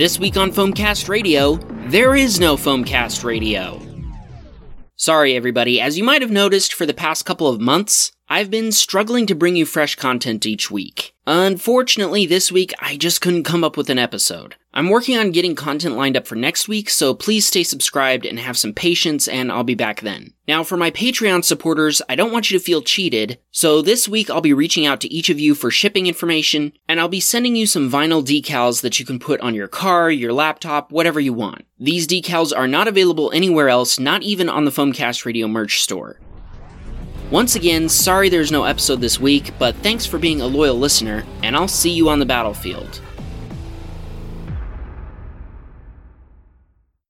This week on Foamcast Radio, there is no Foamcast Radio. Sorry, everybody, as you might have noticed for the past couple of months, I've been struggling to bring you fresh content each week. Unfortunately, this week I just couldn't come up with an episode. I'm working on getting content lined up for next week, so please stay subscribed and have some patience, and I'll be back then. Now, for my Patreon supporters, I don't want you to feel cheated, so this week I'll be reaching out to each of you for shipping information, and I'll be sending you some vinyl decals that you can put on your car, your laptop, whatever you want. These decals are not available anywhere else, not even on the Foamcast Radio merch store. Once again, sorry there's no episode this week, but thanks for being a loyal listener, and I'll see you on the battlefield.